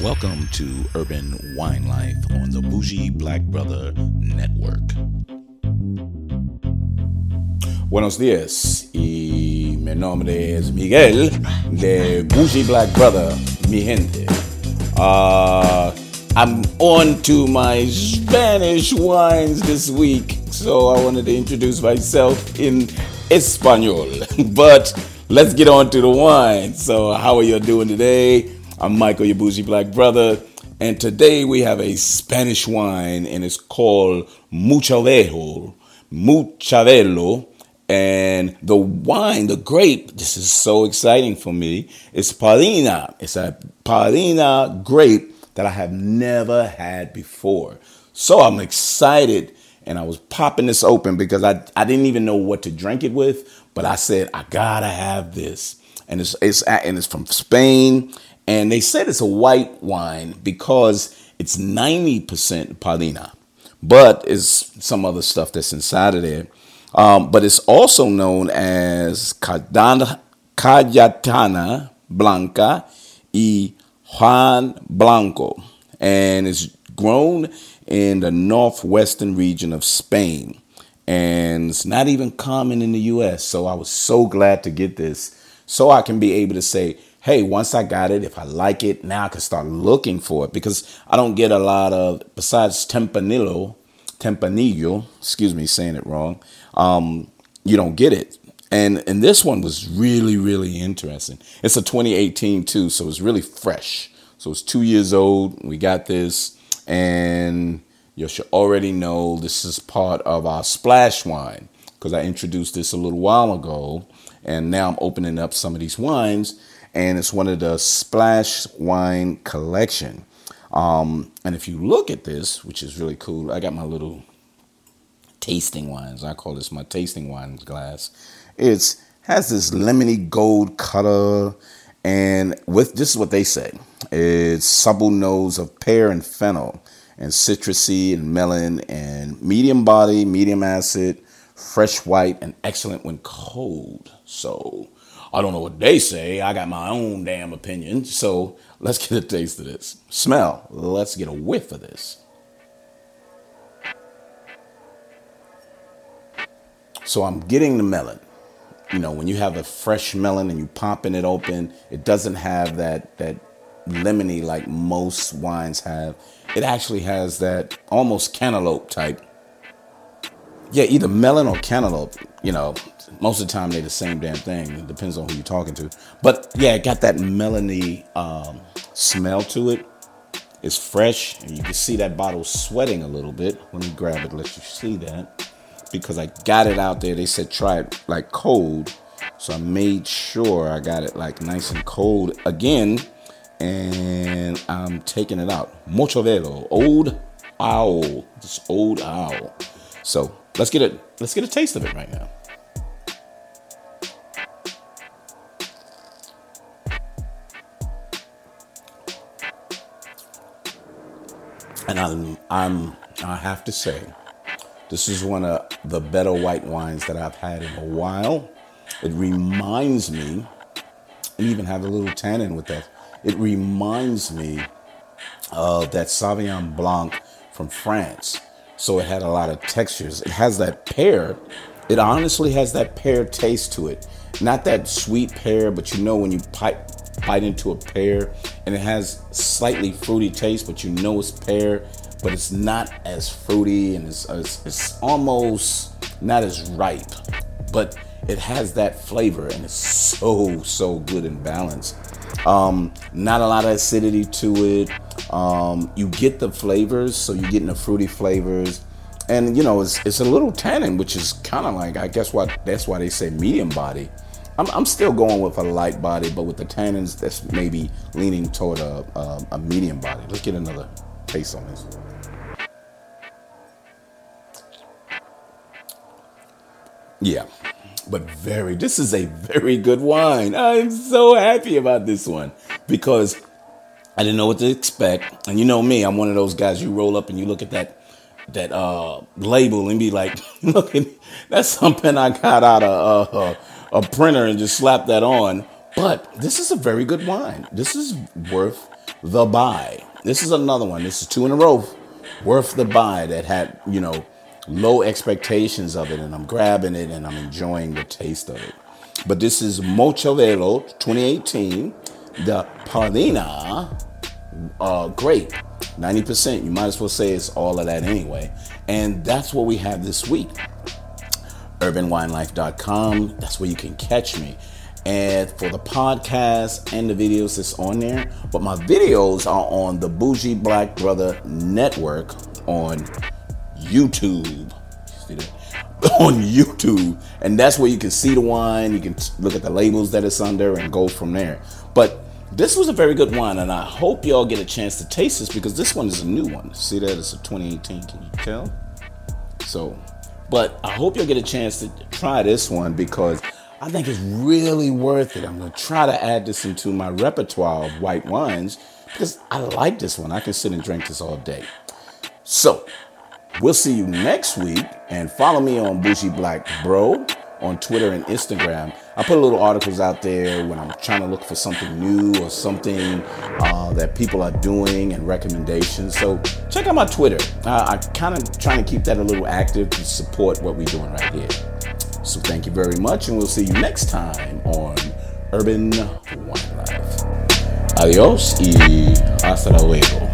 Welcome to Urban Wine Life on the Bougie Black Brother Network. Buenos días, y mi nombre es Miguel de Bougie Black Brother, mi gente. Uh, I'm on to my Spanish wines this week, so I wanted to introduce myself in Espanol. But let's get on to the wine. So, how are you doing today? I'm Michael, your bougie black brother, and today we have a Spanish wine, and it's called Muchavejo. Muchavelo. And the wine, the grape, this is so exciting for me. It's Pardina. It's a Pardina grape that I have never had before. So I'm excited and I was popping this open because I, I didn't even know what to drink it with, but I said, I gotta have this. And it's, it's, and it's from Spain. And they said it's a white wine because it's 90% Pardina, but it's some other stuff that's inside of there. Um, but it's also known as Cayetana Blanca y Jaen Blanco, and it's grown in the northwestern region of Spain. And it's not even common in the US. So I was so glad to get this so I can be able to say, hey, once I got it, if I like it, now I can start looking for it because I don't get a lot of, besides Tempanillo, Tempanillo, excuse me, saying it wrong, um, you don't get it. And and this one was really really interesting. It's a 2018 too, so it's really fresh. So it's two years old. We got this, and you should already know this is part of our splash wine because I introduced this a little while ago, and now I'm opening up some of these wines, and it's one of the splash wine collection. Um, and if you look at this, which is really cool, I got my little tasting wines. I call this my tasting wines glass. It's has this lemony gold color, and with this is what they say. It's subtle nose of pear and fennel, and citrusy and melon, and medium body, medium acid, fresh white, and excellent when cold. So I don't know what they say. I got my own damn opinion. So let's get a taste of this. Smell. Let's get a whiff of this. So I'm getting the melon. You know, when you have a fresh melon and you popping it open, it doesn't have that that lemony like most wines have. It actually has that almost cantaloupe type. Yeah, either melon or cantaloupe. You know, most of the time they're the same damn thing. It depends on who you're talking to. But yeah, it got that melony um, smell to it. It's fresh, and you can see that bottle sweating a little bit. Let me grab it, let you see that because I got it out there. They said try it like cold. So I made sure I got it like nice and cold again. And I'm taking it out. Mocho Velho, old owl. This old owl. So let's get it, let's get a taste of it right now. And I'm I'm I have to say this is one of the better white wines that I've had in a while. It reminds me, and even have a little tannin with that. It reminds me of that Sauvignon Blanc from France. So it had a lot of textures. It has that pear. It honestly has that pear taste to it. Not that sweet pear, but you know when you bite, bite into a pear and it has slightly fruity taste, but you know it's pear but it's not as fruity and it's, it's, it's almost not as ripe, but it has that flavor and it's so so good and balanced. Um, not a lot of acidity to it. Um, you get the flavors, so you're getting the fruity flavors, and you know it's it's a little tannin, which is kind of like I guess what that's why they say medium body. I'm, I'm still going with a light body, but with the tannins, that's maybe leaning toward a, a, a medium body. Let's get another taste on this. Yeah, but very, this is a very good wine. I'm so happy about this one because I didn't know what to expect. And you know me, I'm one of those guys you roll up and you look at that that uh label and be like, look, that's something I got out of uh, a printer and just slap that on. But this is a very good wine. This is worth the buy. This is another one. This is two in a row worth the buy that had, you know, low expectations of it. And I'm grabbing it and I'm enjoying the taste of it. But this is Mocho Velho 2018, the Pardina uh, grape. 90%. You might as well say it's all of that anyway. And that's what we have this week. UrbanWineLife.com. That's where you can catch me. And for the podcast and the videos that's on there, but my videos are on the Bougie Black Brother Network on YouTube. See that? on YouTube, and that's where you can see the wine. You can look at the labels that it's under and go from there. But this was a very good wine, and I hope y'all get a chance to taste this because this one is a new one. See that? It's a 2018. Can you tell? So, but I hope you'll get a chance to try this one because I think it's really worth it. I'm to try to add this into my repertoire of white wines because I like this one. I can sit and drink this all day. So, we'll see you next week and follow me on Bougie Black Bro on Twitter and Instagram. I put a little articles out there when I'm trying to look for something new or something uh, that people are doing and recommendations. So check out my Twitter. Uh, I kind of trying to keep that a little active to support what we're doing right here. So thank you very much, and we'll see you next time on Urban Wine Life. Adios y hasta luego.